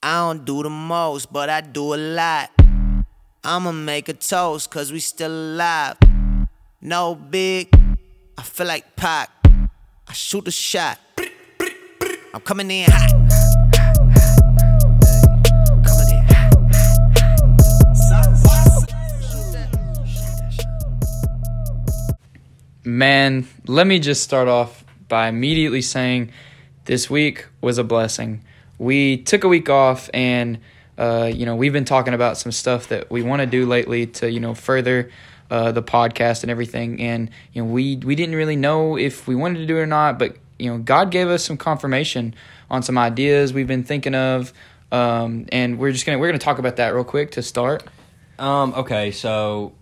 I don't do the most, but I do a lot. I'ma make a toast, cause we still alive. No big, I feel like Pac. I shoot a shot. I'm coming in hot. Coming in hot. Man, let me just start off by immediately saying this week was a blessing. We took a week off and uh, you know, we've been talking about some stuff that we want to do lately to, you know, further uh, the podcast and everything. And, you know, we, we didn't really know if we wanted to do it or not, but, you know, God gave us some confirmation on some ideas we've been thinking of. Um, and we're just to, we're to talk about that real quick to start. Um, okay, so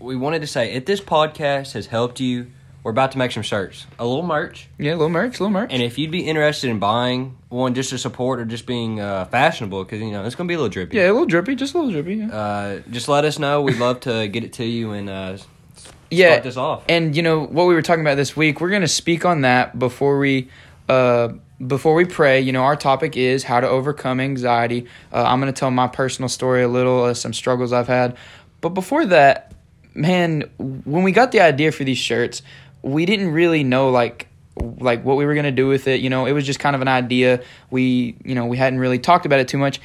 we wanted to say if this podcast has helped you, we're about to make some shirts, a little merch. Yeah, a little merch, a little merch. And if you'd be interested in buying one just to support or just being uh, fashionable, because you know it's gonna be a little drippy. yeah, a little drippy, just a little drippy. Yeah. Uh, just let us know. We'd love to get it to you and uh, yeah, start this off. And you know what we were talking about this week. We're going to speak on that before we uh, before we pray. You know, our topic is how to overcome anxiety. Uh, I'm going to tell my personal story a little, uh, some struggles I've had. But before that, man, when we got the idea for these shirts, we didn't really know like like what we were going to do with it. You know, it was just kind of an idea. We, you know, we hadn't really talked about it too much.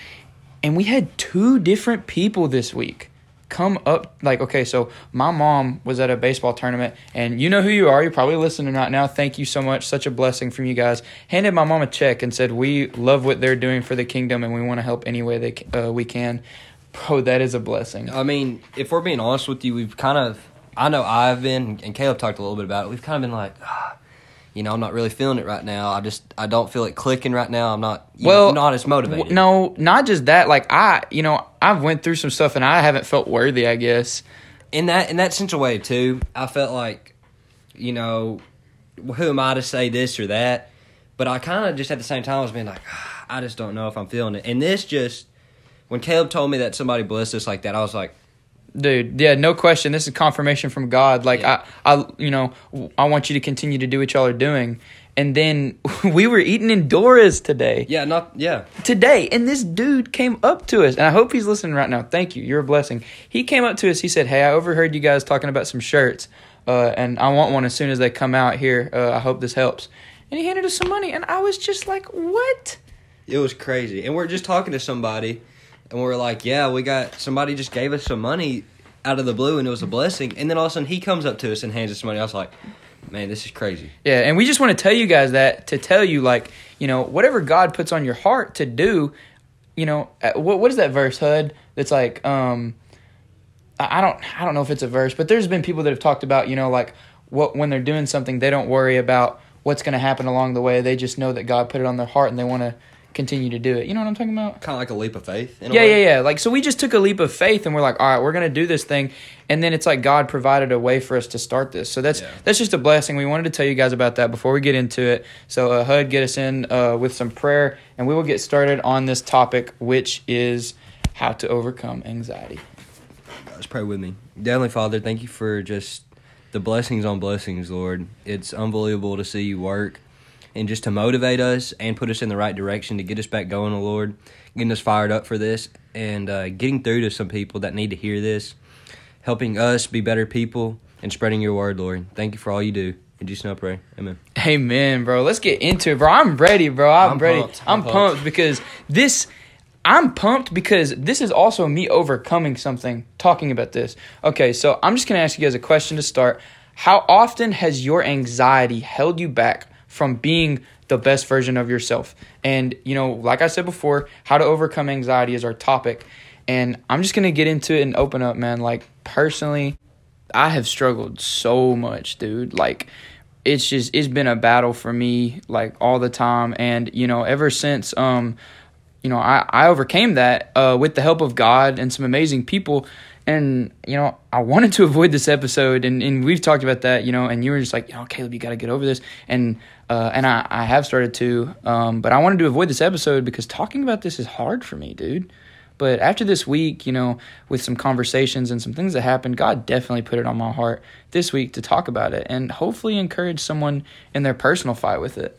And we had two different people this week come up like okay so my mom was at a baseball tournament and you know who you are you're probably listening right now thank you so much such a blessing from you guys handed my mom a check and said we love what they're doing for the kingdom and we want to help any way they uh, we can bro that is a blessing I mean, if we're being honest with you, we've kind of, I know I've been, and Caleb talked a little bit about it. We've kind of been like, ah, you know, I'm not really feeling it right now. I just, I don't feel it clicking right now. I'm not, you well know, not as motivated. w- no not just that like i you know i've went through some stuff and i haven't felt worthy i guess in that in that sense of way too, I felt like, you know, who am I to say this or that? But I kind of just at the same time was being like, ah, I just don't know if I'm feeling it. And this just, when Caleb told me that somebody blessed us like that, I was like, Dude, yeah, no question. This is confirmation from God. Like Yeah. I, I, you know, I want you to continue to do what y'all are doing. And then we were eating in Dora's today, yeah, not yeah, today, and this dude came up to us, and I hope he's listening right now. Thank you, you're a blessing. He came up to us. He said, "Hey, I overheard you guys talking about some shirts, uh, and I want one as soon as they come out here. Uh, I hope this helps." And he handed us some money, and I was just like, "What?" it was crazy. And we're just talking to somebody, and we're like, yeah, we got somebody just gave us some money out of the blue, and it was a blessing. And then all of a sudden, he comes up to us and hands us money. I was like, man, this is crazy. Yeah, and we just want to tell you guys that to tell you like, you know, whatever God puts on your heart to do, you know, uh, what what is that verse Hud that's like um I don't I don't know if it's a verse, but there's been people that have talked about, you know, like what when they're doing something, they don't worry about what's going to happen along the way. They just know that God put it on their heart and they want to continue to do it. You know what I'm talking about? Kind of like a leap of faith. In a Yeah, way. yeah, yeah. Like so we just took a leap of faith and we're like, all right, we're gonna do this thing, and then it's like God provided a way for us to start this. So that's Yeah. that's just a blessing. We wanted to tell you guys about that before we get into it. So uh, Hud, get us in uh, with some prayer, and we will get started on this topic, which is how to overcome anxiety. Let's pray with me. Definitely, Father, thank you for just the blessings on blessings, Lord. It's unbelievable to see you work and just to motivate us and put us in the right direction to get us back going, oh Lord, getting us fired up for this and uh, getting through to some people that need to hear this, helping us be better people and spreading your word, Lord. Thank you for all you do. In Jesus' name I pray. Amen. Amen, bro. Let's get into it, bro. I'm ready, bro. I'm, I'm ready. pumped. I'm, I'm pumped. pumped. because this. I'm pumped because this is also me overcoming something. Talking about this. Okay, so I'm just gonna ask you guys a question to start. How often has your anxiety held you back from being the best version of yourself? And you know, like I said before, how to overcome anxiety is our topic. And I'm just gonna get into it and open up, man. Like personally, I have struggled so much, dude. Like it's just it's been a battle for me like all the time and you know ever since um you know I I overcame that uh with the help of God and some amazing people and you know I wanted to avoid this episode and and we've talked about that you know and you were just like you know Caleb you got to get over this and uh and I I have started to um but I wanted to avoid this episode because talking about this is hard for me dude but after this week, you know, with some conversations and some things that happened, God definitely put it on my heart this week to talk about it and hopefully encourage someone in their personal fight with it.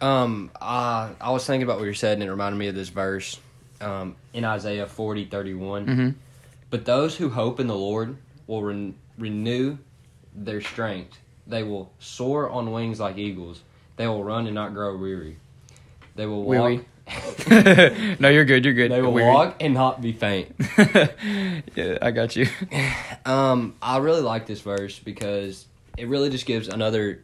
Um, uh, I was thinking about what you said, and it reminded me of this verse um, in Isaiah forty thirty one. Mm-hmm. But those who hope in the Lord will ren- renew their strength. They will soar on wings like eagles. They will run and not grow weary. They will walk. Weary. no, you're good. You're good. They will Weird. walk and not be faint. yeah, I got you. Um, I really like this verse because it really just gives another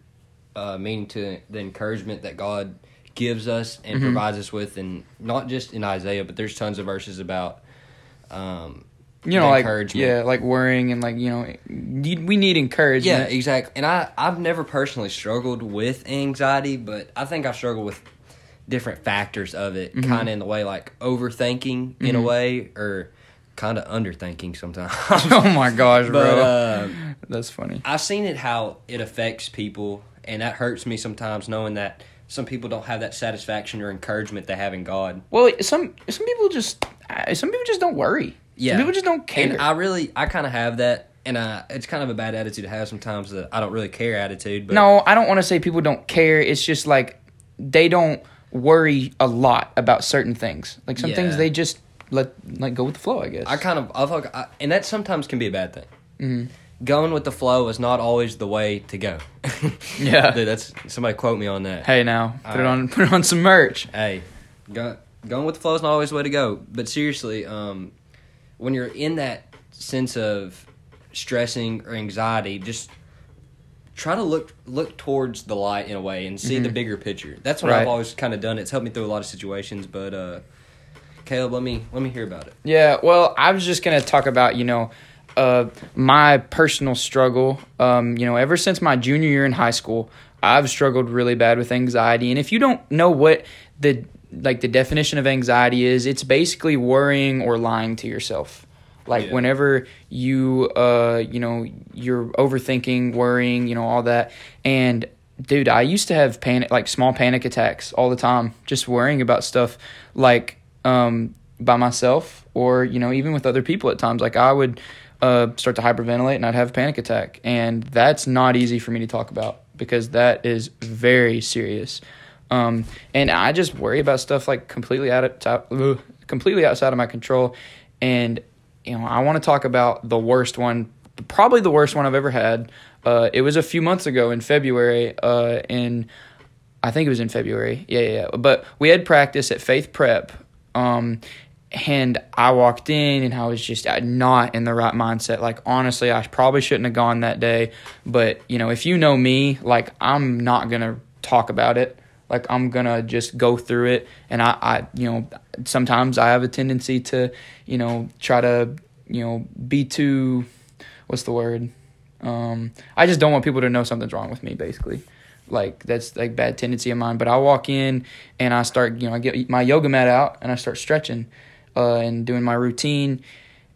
uh, meaning to the encouragement that God gives us and Mm-hmm. provides us with, and not just in Isaiah, but there's tons of verses about. Um, You know, like yeah, like worrying and like you know, we need encouragement. yeah, exactly. And I I've never personally struggled with anxiety, but I think I've struggled with different factors of it, Mm-hmm. kind of in the way like overthinking in a way, or kind of underthinking sometimes. oh my gosh, bro, but. Uh, that's funny. I've seen it how it affects people, and that hurts me sometimes knowing that some people don't have that satisfaction or encouragement they have in God. Well, some some people just some people just don't worry. Yeah. people just don't care. And I really, I kind of have that, and uh, it's kind of a bad attitude to have sometimes. That I don't really care attitude. But no, I don't want to say people don't care. It's just like they don't worry a lot about certain things. Like some things they just let like go with the flow. I guess. I kind of, I like I, and that sometimes can be a bad thing. Mm-hmm. Going with the flow is not always the way to go. Yeah. Dude, that's somebody quote me on that. hey, now put it on put it on some merch. hey, go, going with the flow is not always the way to go. But seriously, um, when you're in that sense of stressing or anxiety, just try to look look towards the light in a way and see the bigger picture. That's what Mm-hmm. Right. I've always kind of done. It's helped me through a lot of situations. But uh, Caleb, let me let me hear about it. Yeah, well, I was just gonna talk about you know, uh, my personal struggle. Um, you know, ever since my junior year in high school, I've struggled really bad with anxiety. And if you don't know what the like the definition of anxiety is, it's basically worrying or lying to yourself. Like Yeah. whenever you uh you know you're overthinking, worrying, you know all that, and dude, I used to have panic like small panic attacks all the time, just worrying about stuff like um by myself or you know even with other people at times. Like I would uh start to hyperventilate and I'd have a panic attack, and that's not easy for me to talk about because that is very serious. Um, and I just worry about stuff like completely out of top, completely outside of my control. And you know, I want to talk about the worst one, probably the worst one I've ever had. Uh, it was a few months ago in February. Uh, in I think it was in February. Yeah, yeah. yeah. But we had practice at Faith Prep. Um, and I walked in and I was just uh, not in the right mindset. Like honestly, I probably shouldn't have gone that day. But you know, if you know me, like I'm not gonna talk about it. Like I'm gonna just go through it. And I, I, you know, sometimes I have a tendency to, you know, try to, you know, be too, what's the word? Um, I just don't want people to know something's wrong with me, basically. Like that's like bad tendency of mine. But I walk in and I start, you know, I get my yoga mat out and I start stretching, uh, and doing my routine,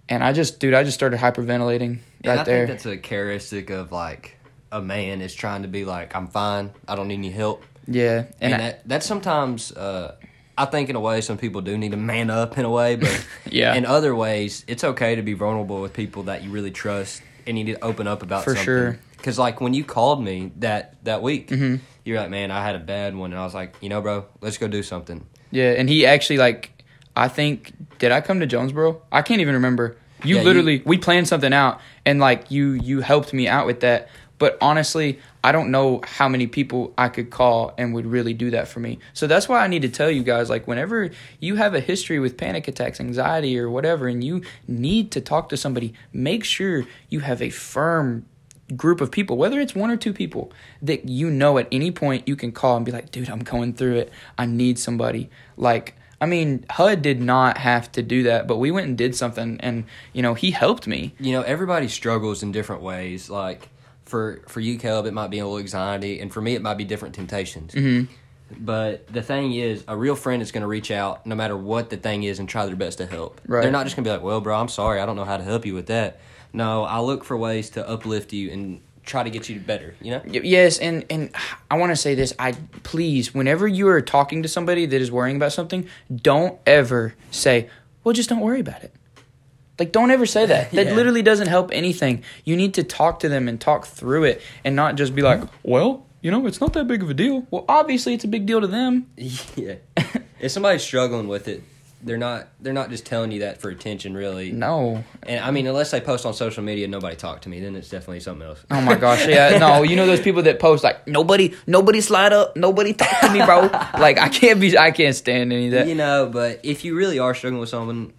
and I just, dude, I just started hyperventilating right I there. think that's a characteristic of like a man is trying to be like, I'm fine. I don't need any help. Yeah, And, and, I- that that's sometimes uh, I think in a way some people do need to man up in a way, but Yeah. in other ways it's okay to be vulnerable with people that you really trust and you need to open up about For something. sure. Because like when you called me that that week, Mm-hmm. you're like, man, I had a bad one, and I was like, you know, bro, let's go do something. yeah, and he actually like, I think, did I come to Jonesboro? I can't even remember. You Yeah, you- literally, we planned something out, and like you, you helped me out with that. But honestly, I don't know how many people I could call and would really do that for me. So that's why I need to tell you guys like whenever you have a history with panic attacks, anxiety or whatever and you need to talk to somebody, make sure you have a firm group of people, whether it's one or two people that you know at any point you can call and be like, "Dude, I'm going through it. I need somebody." Like I mean, HUD did not have to do that, but we went and did something and you know, he helped me. You know, everybody struggles in different ways. Like for for you, Caleb, it might be a little anxiety, and for me, it might be different temptations. Mm-hmm. But the thing is, a real friend is going to reach out no matter what the thing is and try their best to help. Right. They're not just going to be like, "Well, bro, I'm sorry, I don't know how to help you with that." No, I look for ways to uplift you and try to get you better. You know. Yes, and and I want to say this. I please, whenever you are talking to somebody that is worrying about something, don't ever say, "Well, just don't worry about it." Like, don't ever say that. That Yeah. literally doesn't help anything. You need to talk to them and talk through it, and not just be like, "Well, you know, it's not that big of a deal. Well, obviously, it's a big deal to them. yeah. if somebody's struggling with it, they're not they're not just telling you that for attention, really. No. And I mean, unless they post on social media, nobody talk to me, then it's definitely something else. Oh my gosh, yeah, no, you know those people that post like nobody, nobody slide up, nobody talk to me, bro. like I can't be, I can't stand any of that. You know, but if you really are struggling with someone,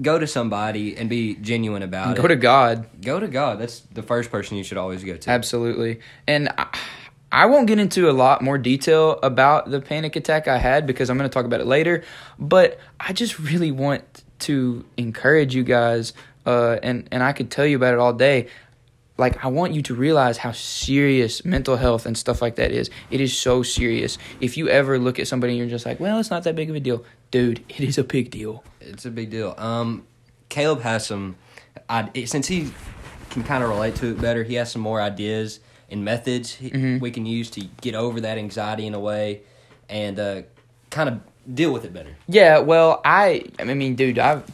go to somebody and be genuine about it. Go to God, go to God. That's the first person you should always go to. absolutely. And I, I won't get into a lot more detail about the panic attack I had because I'm going to talk about it later. But I just really want to encourage you guys, uh, and and I could tell you about it all day. like I want you to realize how serious mental health and stuff like that is. It is so serious. If you ever look at somebody and you're just like, "Well, it's not that big of a deal." Dude, it is a big deal. It's a big deal. Um, Caleb has some, I, since he can kind of relate to it better. He has some more ideas and methods he, Mm-hmm. we can use to get over that anxiety in a way, and uh, kind of deal with it better. Yeah, well, I I mean, dude, I've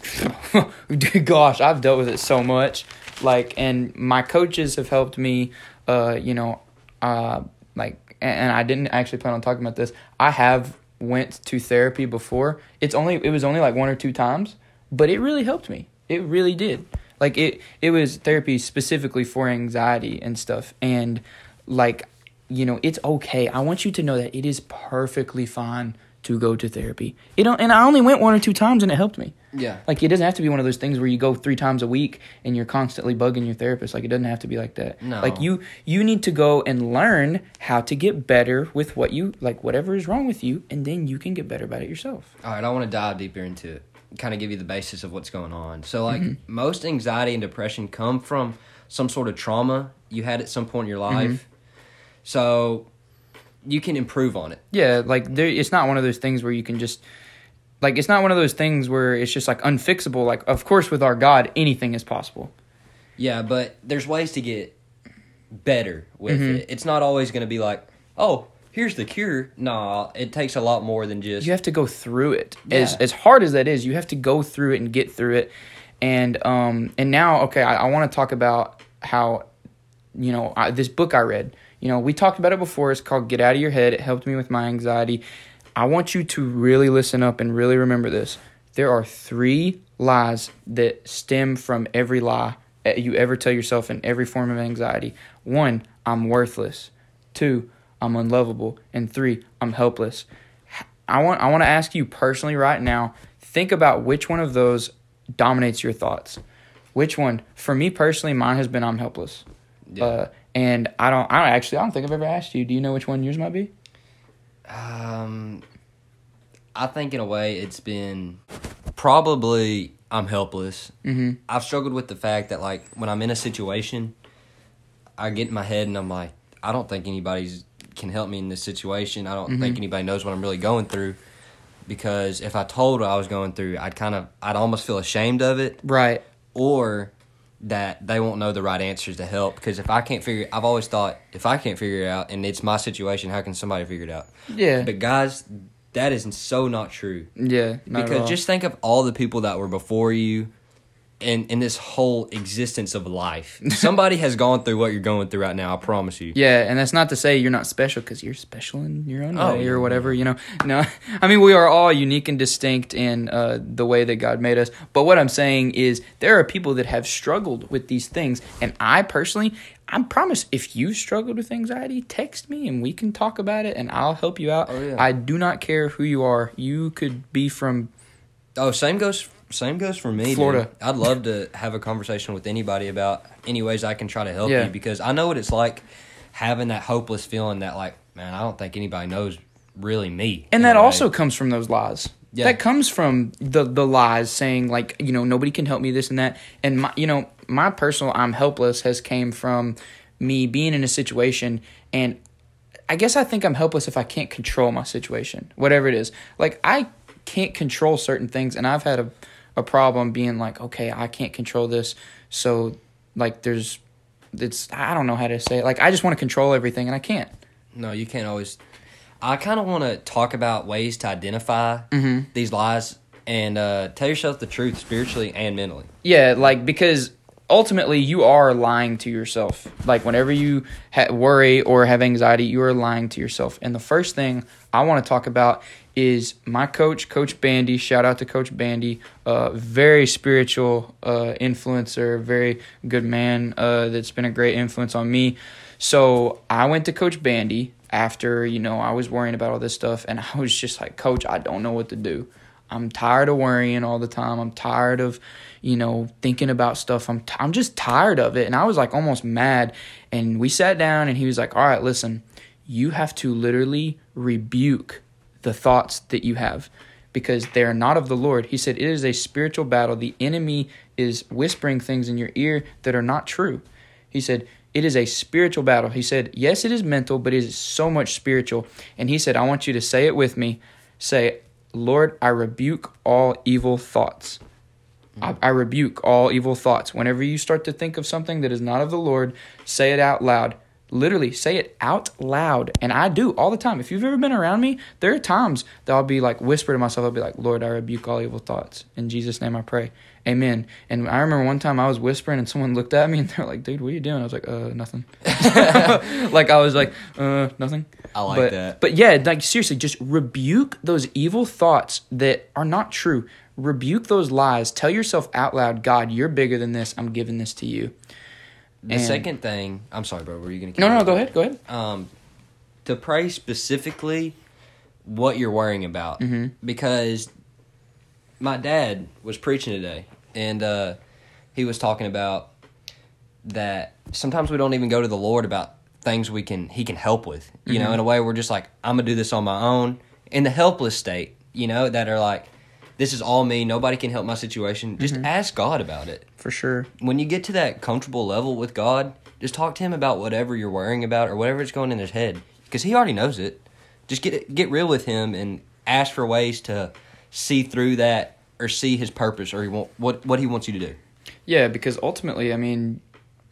dude, gosh, I've dealt with it so much. Like, and my coaches have helped me. Uh, you know, uh, like, and, and I didn't actually plan on talking about this. I have went to therapy before. It's only it was only like one or two times, but it really helped me. It really did. Like it it was therapy specifically for anxiety and stuff. And like, you know, it's okay. I want you to know that it is perfectly fine to go to therapy. It don't, and I only went one or two times and it helped me. Yeah. Like it doesn't have to be one of those things where you go three times a week and you're constantly bugging your therapist. Like it doesn't have to be like that. No. Like you you need to go and learn how to get better with what you like whatever is wrong with you and then you can get better about it yourself. All right, I want to dive deeper into it, kind of give you the basis of what's going on. So, like, mm-hmm. most anxiety and depression come from some sort of trauma you had at some point in your mm-hmm. life. So, you can improve on it. Yeah, like there it's not one of those things where you can just like it's not one of those things where it's just like unfixable. Like of course with our God anything is possible. Yeah, but there's ways to get better with it. It's not always going to be like, oh, here's the cure. Nah, it takes a lot more than just. you have to go through it as Yeah. as hard as that is you have to go through it and get through it and um and now okay i, I want to talk about how you know I, this book i read you know we talked about it before it's called get out of your head it helped me with my anxiety i want you to really listen up and really remember this there are three lies that stem from every lie you ever tell yourself in every form of anxiety one i'm worthless two i'm unlovable and three i'm helpless I want I want to ask you personally right now. Think about which one of those dominates your thoughts. Which one? For me personally, mine has been I'm helpless. Yeah. Uh, and I don't. I don't actually. I don't think I've ever asked you. Do you know which one yours might be? Um, I think in a way it's been probably I'm helpless. Mm-hmm. I've struggled with the fact that like when I'm in a situation, I get in my head and I'm like, I don't think anybody's can help me in this situation. I don't Mm-hmm. think anybody knows what I'm really going through. Because if I told what I was going through, I'd kind of, I'd almost feel ashamed of it, Right. or that they won't know the right answers to help. Because if I can't figure, I've always thought if I can't figure it out and it's my situation, how can somebody figure it out? Yeah. But guys, that is so not true. yeah. Not. Because just think of all the people that were before you in in this whole existence of life. Somebody has gone through what you're going through right now, I promise you. Yeah, and that's not to say you're not special because you're special in your own Oh, way or whatever. You know, no, I mean we are all unique and distinct in uh, the way that God made us. But what I'm saying is there are people that have struggled with these things, and I personally, I promise, if you struggled with anxiety, text me and we can talk about it, and I'll help you out. Oh, yeah. I do not care who you are. You could be from Oh, same goes same goes for me. dude. Florida. I'd love to have a conversation with anybody about any ways I can try to help Yeah. you because I know what it's like having that hopeless feeling that like, man, I don't think anybody knows really me. And that way. also comes from those lies. Yeah. That comes from the the lies saying like you know nobody can help me this and that. And my you know my personal I'm helpless has came from me being in a situation and I guess I think I'm helpless if I can't control my situation, whatever it is. Like I can't control certain things, and I've had a a problem being like, okay, I can't control this, so like there's it's I don't know how to say it. Like I just want to control everything, and I can't. No, you can't always. I kind of want to talk about ways to identify Mm-hmm. these lies and uh, tell yourself the truth spiritually and mentally. Yeah, like because ultimately you are lying to yourself. Like whenever you ha- worry or have anxiety, you are lying to yourself. And the first thing I want to talk about is my coach, Coach Bandy. Shout out to Coach Bandy, uh, very spiritual uh, influencer, very good man uh, that's been a great influence on me. So I went to Coach Bandy after you know I was worrying about all this stuff, and I was just like, Coach, I don't know what to do. I'm tired of worrying all the time. I'm tired of, you know, thinking about stuff. I'm t- I'm just tired of it. And I was like almost mad. And we sat down and he was like, "All right, listen. You have to literally rebuke the thoughts that you have because they are not of the Lord." He said, "It is a spiritual battle. The enemy is whispering things in your ear that are not true." He said, it is a spiritual battle. He said, Yes, it is mental, but it is so much spiritual. And he said, I want you to say it with me. Say, Lord, I rebuke all evil thoughts. I, I, rebuke all evil thoughts. Whenever you start to think of something that is not of the Lord, say it out loud. Literally, say it out loud. And I do all the time. If you've ever been around me, there are times that I'll be like, whisper to myself, I'll be like, Lord, I rebuke all evil thoughts. In Jesus' name I pray. Amen. And I remember one time I was whispering and someone looked at me and they're like, dude, what are you doing? I was like, uh, nothing. like, I was like, uh, nothing. I like but, that. But yeah, like, seriously, just rebuke those evil thoughts that are not true. Rebuke those lies. Tell yourself out loud, God, you're bigger than this. I'm giving this to you. The And- second thing, I'm sorry, bro. Were you gonna? keep No, no, go ahead. Go ahead. um, to pray specifically what you're worrying about Mm-hmm. because my dad was preaching today and uh, he was talking about that sometimes we don't even go to the lord about things we can he can help with you Mm-hmm. know in a way we're just like i'm gonna do this on my own in the helpless state you know that are like this is all me nobody can help my situation just Mm-hmm. ask god about it For sure. when you get to that comfortable level with God, just talk to him about whatever you're worrying about or whatever is going in his head because he already knows it. Just get get real with him and ask for ways to see through that or see his purpose or he want, what what he wants you to do. Yeah, because ultimately, I mean,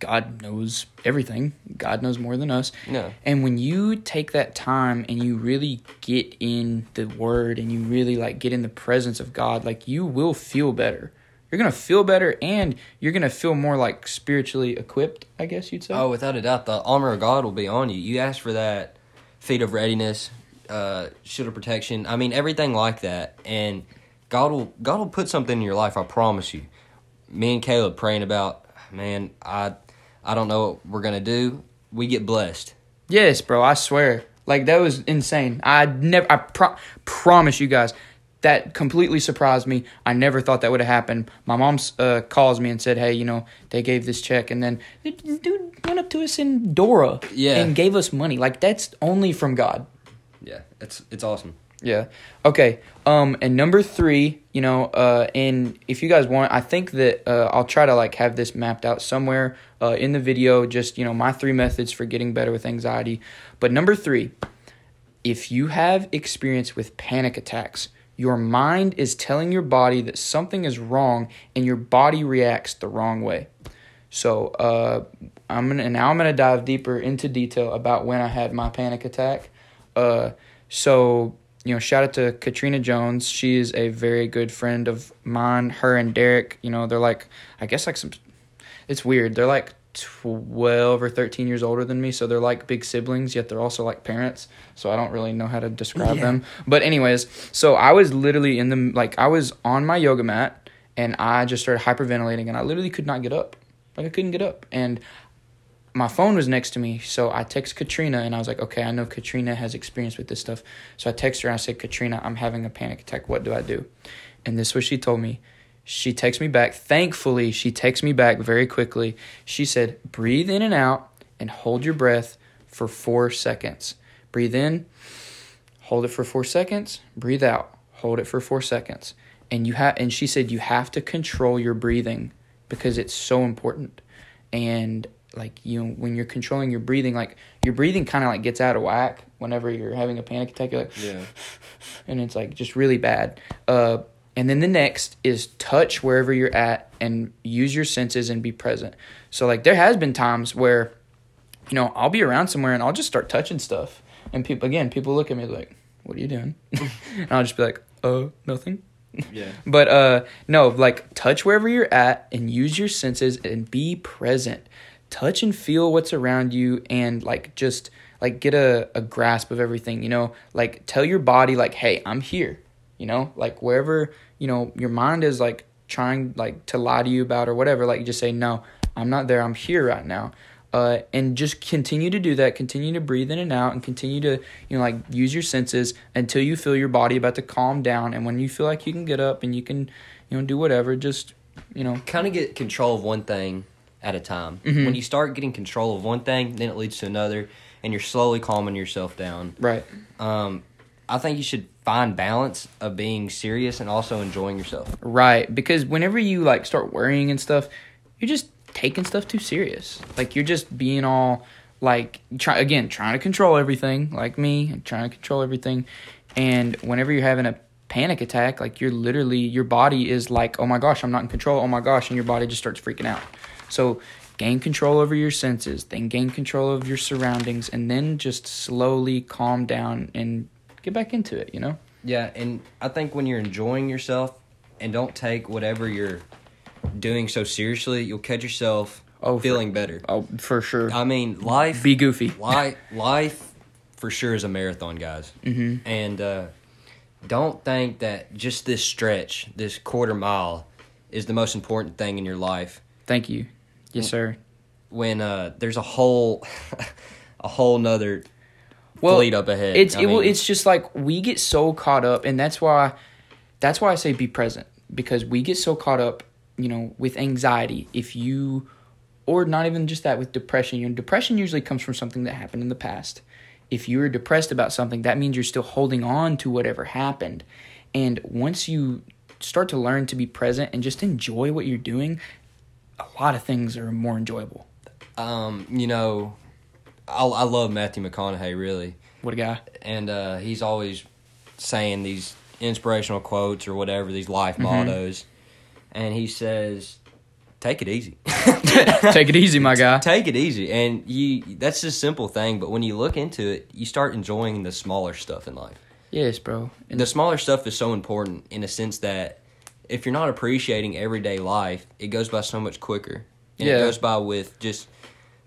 God knows everything. God knows more than us. Yeah. And when you take that time and you really get in the word and you really like get in the presence of God, like you will feel better. You're to feel better and you're to feel more like spiritually equipped, I guess you'd say. Oh, without a doubt, the armor of God will be on you. You ask for that feet of readiness, uh, shield of protection. I mean, everything like that, and God will God will put something in your life. I promise you. Me and Caleb praying about, man, I I don't know what we're gonna do. We get blessed. Yes, bro, I swear. Like that was insane. I never I pro- promise you guys that completely surprised me. I never thought that would have happened. My mom uh, calls me and said, "Hey, you know, they gave this check and then the dude went up to us in Dora Yeah. and gave us money. Like that's only from God." Yeah, it's it's awesome. Yeah. Okay. Um, and number three, you know, uh, and if you guys want, I think that uh, I'll try to like have this mapped out somewhere uh, in the video. Just you know, my three methods for getting better with anxiety. But number three, if you have experience with panic attacks, your mind is telling your body that something is wrong, and your body reacts the wrong way. So uh, I'm gonna now I'm gonna dive deeper into detail about when I had my panic attack. Uh, so you know, shout out to Katrina Jones. She is a very good friend of mine. Her and Derek, you know, they're like I guess like some. It's weird. They're like twelve or thirteen years older than me, so they're like big siblings. Yet they're also like parents. So I don't really know how to describe Yeah. them. But anyways, so I was literally in the like I was on my yoga mat and I just started hyperventilating and I literally could not get up. Like I couldn't get up and my phone was next to me, so I text Katrina and I was like, okay, I know Katrina has experience with this stuff. So I text her and I said, Katrina, I'm having a panic attack. What do I do? And this is what she told me. She texts me back. Thankfully, she texts me back very quickly. She said, breathe in and out and hold your breath for four seconds. Breathe in, hold it for four seconds, breathe out, hold it for four seconds. And you have and she said you have to control your breathing because it's so important. And like you know, when you're controlling your breathing, like your breathing kind of like gets out of whack whenever you're having a panic attack. You're like, Yeah. and it's like just really bad. Uh, and then the next is touch wherever you're at and use your senses and be present. So like there has been times where, you know, I'll be around somewhere and I'll just start touching stuff, and people again, people look at me like, "What are you doing?" and I'll just be like, "Uh, nothing." Yeah. But uh no, like touch wherever you're at and use your senses and be present. Touch and feel what's around you and like just like get a, a grasp of everything, you know? Like tell your body like, "Hey, I'm here." You know? Like wherever, you know, your mind is like trying like to lie to you about or whatever, like you just say, "No, I'm not there. I'm here right now." Uh, and just continue to do that. Continue to breathe in and out, and continue to you know like use your senses until you feel your body about to calm down. And when you feel like you can get up and you can you know do whatever, just you know Kind of get control of one thing at a time. Mm-hmm. When you start getting control of one thing, then it leads to another, and you're slowly calming yourself down. right. Um, I think you should find balance of being serious and also enjoying yourself. Right, because whenever you like start worrying and stuff, you're just taking stuff too serious. Like you're just being all like try again trying to control everything, like me, trying to control everything. And whenever you're having a panic attack, like you're literally your body is like, "Oh my gosh, I'm not in control. Oh my gosh," and your body just starts freaking out. So, gain control over your senses, then gain control of your surroundings and then just slowly calm down and get back into it, you know? Yeah, and I think when you're enjoying yourself and don't take whatever you're doing so seriously, you'll catch yourself Oh, for- feeling better. Oh, for sure. I mean, life Be goofy. life life for sure is a marathon, guys. Mm-hmm. And uh, don't think that just this stretch, this quarter mile, is the most important thing in your life. Thank you. Yes, sir. When uh, there's a whole, a whole nother Well, fleet up ahead. It's it, well, it's just like we get so caught up, and that's why that's why I say be present because we get so caught up, you know, with anxiety. If you or not even just that with depression, you know, depression usually comes from something that happened in the past. If you're depressed about something, that means you're still holding on to whatever happened. And once you start to learn to be present and just enjoy what you're doing, a lot of things are more enjoyable. um, you know, I, I love Matthew McConaughey really. What a guy. and uh, he's always saying these inspirational quotes or whatever these life Mm-hmm. mottos and he says take it easy Take it easy, my guy. take it easy and you that's a simple thing but when you look into it you start enjoying the smaller stuff in life Yes, bro. And the smaller stuff is so important in a sense that if you're not appreciating everyday life it goes by so much quicker and Yeah. it goes by with just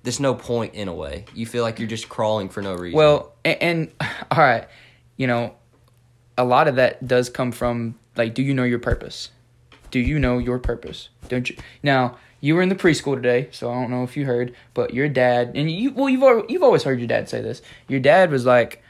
there's no point in a way you feel like you're just crawling for no reason Well, and, and all right, you know, a lot of that does come from like, do you know your purpose? Do you know your purpose? Don't you? Now, you were in the preschool today, so I don't know if you heard, but your dad and you. Well, you've you've always heard your dad say this. Your dad was like,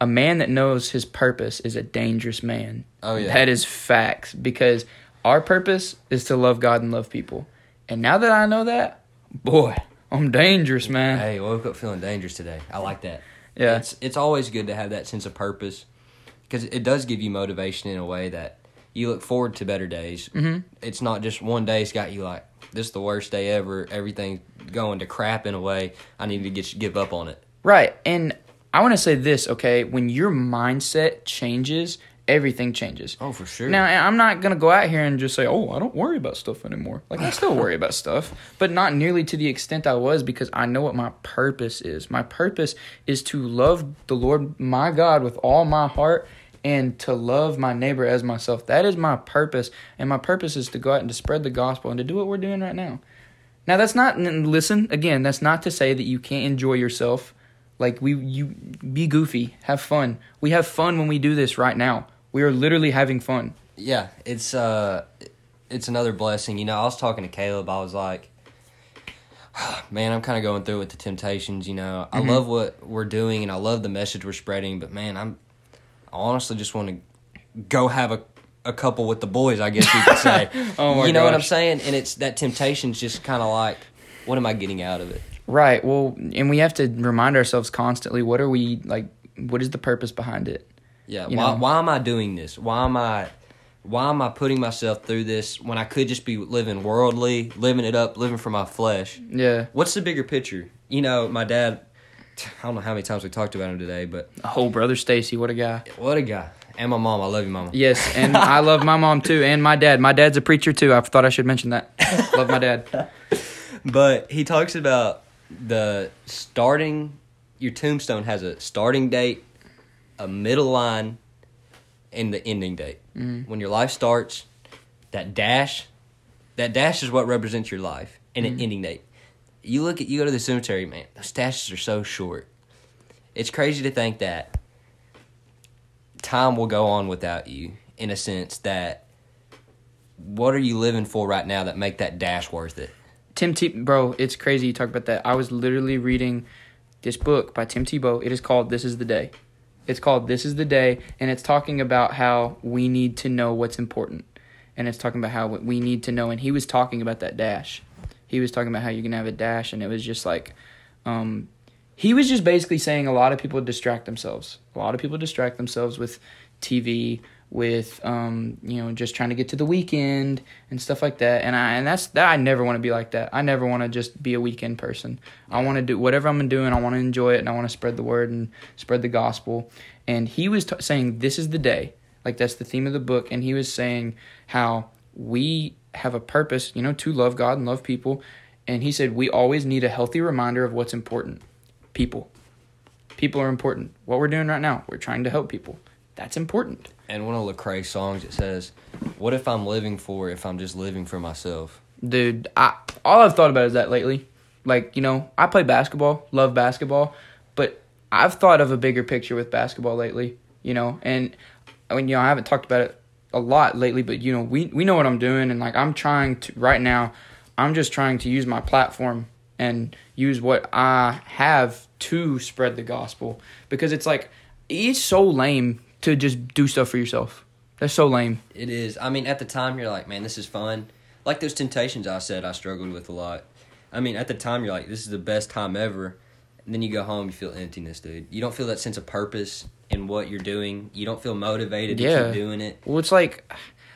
a man that knows his purpose is a dangerous man. Oh, yeah. that is facts because our purpose is to love God and love people. And now that I know that, boy, I'm dangerous, man. Hey, woke up feeling dangerous today. I like that. Yeah. it's it's always good to have that sense of purpose because it does give you motivation in a way that you look forward to better days. Mm-hmm. It's not just one day's got you like this is the worst day ever. Everything's going to crap in a way. I need to get give up on it. Right. And I want to say this, okay? When your mindset changes, everything changes. Oh, for sure. Now, I'm not going to go out here and just say, oh, I don't worry about stuff anymore. Like, I still worry about stuff, but not nearly to the extent I was because I know what my purpose is. My purpose is to love the Lord my God with all my heart and to love my neighbor as myself. That is my purpose. And my purpose is to go out and to spread the gospel and to do what we're doing right now. Now that's not listen again. That's not to say that you can't enjoy yourself. Like we, you be goofy, have fun. We have fun when we do this right now. We are literally having fun. yeah, it's uh, it's another blessing. You know, I was talking to Caleb. I was like, man, I'm kind of going through with the temptations. You know, I love what we're doing and I love the message we're spreading, but man, I'm I honestly just want to go have a a couple with the boys. I guess you could say. Oh my god. you know what I'm saying? And it's that temptation's just kind of like, what am I getting out of it? Right. Well, and we have to remind ourselves constantly. What are we like? What is the purpose behind it? Yeah. You Why, know? why am I doing this? Why am I why am I putting myself through this when I could just be living worldly, living it up, living for my flesh? Yeah. What's the bigger picture? You know, my dad. I don't know how many times we talked about him today, but Oh, brother Stacy, what a guy. what a guy! And my mom, I love you, mama. Yes, and I love my mom too, and my dad. My dad's a preacher too. I thought I should mention that. love my dad. But he talks about the starting. Your tombstone has a starting date, a middle line, and the ending date. Mm. When your life starts, that dash, that dash is what represents your life and an mm. ending date. You look at you go to the cemetery, man. Those dashes are so short. It's crazy to think that time will go on without you. In a sense, that what are you living for right now that make that dash worth it? Tim T, bro, it's crazy you talk about that. I was literally reading this book by Tim Tebow. It is called This Is the Day. It's called This Is the Day, and it's talking about how we need to know what's important. And it's talking about how we need to know. And he was talking about that dash. He was talking about how you can have a dash, and it was just like, um, he was just basically saying a lot of people distract themselves. A lot of people distract themselves with TV, with um, you know, just trying to get to the weekend and stuff like that. And I and that's that I never want to be like that. I never want to just be a weekend person. I want to do whatever I'm doing. I want to enjoy it and I want to spread the word and spread the gospel. And he was t- saying this is the day. Like that's the theme of the book. And he was saying how we have a purpose, you know, to love God and love people. And he said we always need a healthy reminder of what's important. People. People are important. What we're doing right now, we're trying to help people. That's important. And one of Lecrae's songs it says, "What if I'm living for if I'm just living for myself?" Dude, I all I've thought about is that lately. Like, you know, I play basketball, love basketball, but I've thought of a bigger picture with basketball lately, you know, and I mean, you know, I haven't talked about it a lot lately, but you know, we we know what I'm doing and like I'm trying to right now, I'm just trying to use my platform and use what I have to spread the gospel because it's like it's so lame to just do stuff for yourself. That's so lame. It is. I mean, at the time you're like, "Man, this is fun." Like those temptations I said I struggled with a lot. I mean, at the time you're like, "This is the best time ever." And then you go home, you feel emptiness, dude. You don't feel that sense of purpose in what you're doing. You don't feel motivated to Yeah. keep doing it. Well, it's like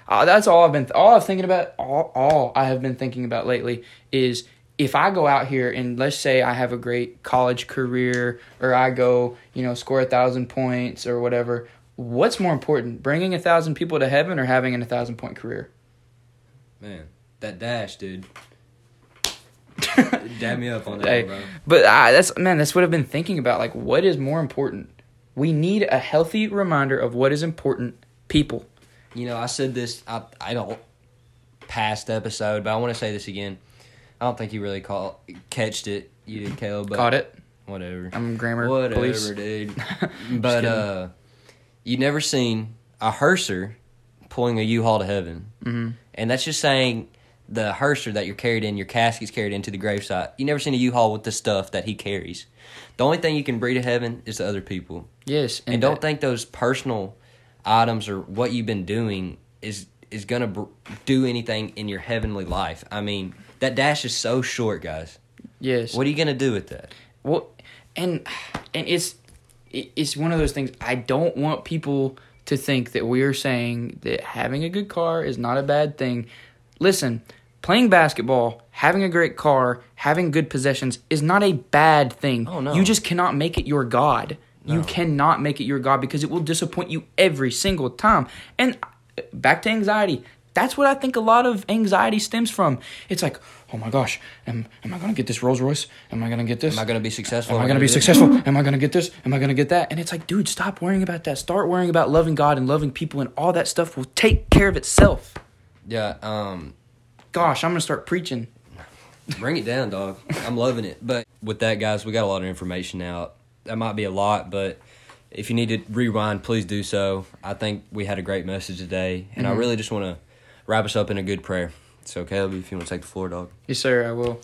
uh, that's all I've been all I'm thinking about. All, all I have been thinking about lately is if I go out here and let's say I have a great college career, or I go, you know, score a thousand points or whatever. What's more important, bringing a thousand people to heaven or having an a thousand point career? Man, that dash, dude. Dab me up on that, Hey, one, bro. but I, that's man, that's what I've been thinking about. Like, what is more important? We need a healthy reminder of what is important. People. You know, I said this. I I don't past episode, but I want to say this again. I don't think you really caught catched it. You did, Caleb. But Caught it. Whatever. I'm grammar Whatever, police. dude. but uh, you never seen a hearser pulling a U-Haul to heaven, mm-hmm. and that's just saying the hearser that you're carried in, your casket's carried into the gravesite. You never seen a U-Haul with the stuff that he carries. The only thing you can bring to heaven is the other people, Yes, and, don't that- think those personal items or what you've been doing is is gonna br- do anything in your heavenly life. I mean, that dash is so short, guys. Yes. What are you gonna do with that? Well, and and it's it- it's one of those things. I don't want people to think that we are saying that having a good car is not a bad thing. Listen, playing basketball, having a great car, having good possessions is not a bad thing. Oh, no. You just cannot make it your god. You cannot make it your god because it will disappoint you every single time. And uh, back to anxiety. That's what I think a lot of anxiety stems from. It's like, oh my gosh, am, am I going to get this Rolls Royce? Am I going to get this? Am I gonna be successful? Am I going to be successful? Am I going to get this? Am I going to get that? And it's like, dude, stop worrying about that. Start worrying about loving God and loving people, and all that stuff will take care of itself. Yeah. Um. Gosh, I'm going to start preaching. Bring it down, dog. I'm loving it. But with that, guys, we got a lot of information out. That might be a lot, but if you need to rewind, please do so. I think we had a great message today, and I really just want to wrap us up in a good prayer. So, Caleb, if you want to take the floor, dog. Yes, sir, I will.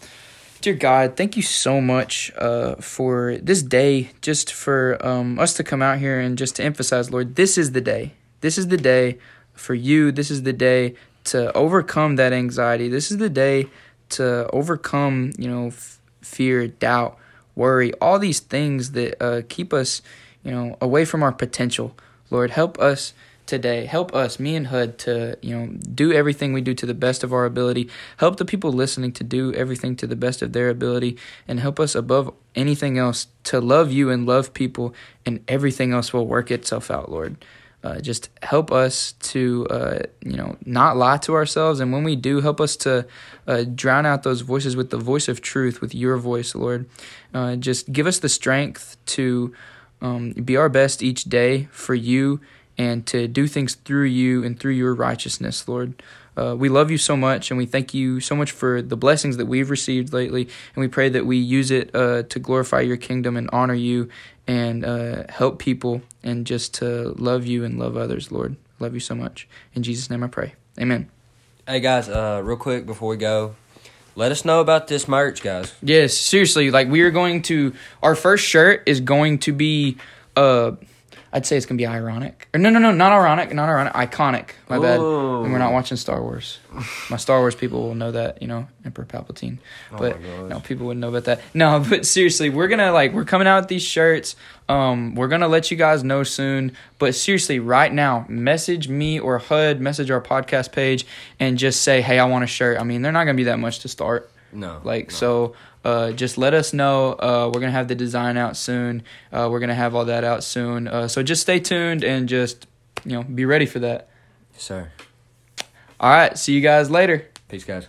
Dear God, thank you so much uh, for this day, just for um, us to come out here and just to emphasize, Lord, this is the day. This is the day for you. This is the day to overcome that anxiety. This is the day to overcome, you know, f- fear, doubt, worry, all these things that uh, keep us, you know, away from our potential. Lord, help us today. Help us, me and HUD, to you know do everything we do to the best of our ability. Help the people listening to do everything to the best of their ability, and help us above anything else to love you and love people, and everything else will work itself out, Lord. Uh, just help us to uh, you know not lie to ourselves, and when we do, help us to uh, drown out those voices with the voice of truth, with your voice, Lord. Uh, just give us the strength to um, be our best each day for you and to do things through you and through your righteousness, Lord. Uh, we love you so much, and we thank you so much for the blessings that we've received lately. And we pray that we use it uh, to glorify your kingdom and honor you and uh, help people and just to love you and love others, Lord. Love you so much. In Jesus' name I pray. Amen. Hey guys, uh, real quick before we go, let us know about this merch, guys. Yes, seriously. Like we are going to our first shirt is going to be uh I'd say it's gonna be ironic. Or no no no, not ironic, not ironic, iconic. My bad. And we're not watching Star Wars. My Star Wars people will know that, you know, Emperor Palpatine. But Oh no, people wouldn't know about that. No, but seriously, we're gonna like we're coming out with these shirts. Um, we're gonna let you guys know soon. But seriously, right now, message me or HUD, message our podcast page, and just say, hey, I want a shirt. I mean, they're not gonna be that much to start. No. Like no. so, uh, just let us know. Uh, we're gonna have the design out soon. Uh, we're gonna have all that out soon. Uh, so just stay tuned and just you know be ready for that. Yes, sir. All right, see you guys later. Peace, guys.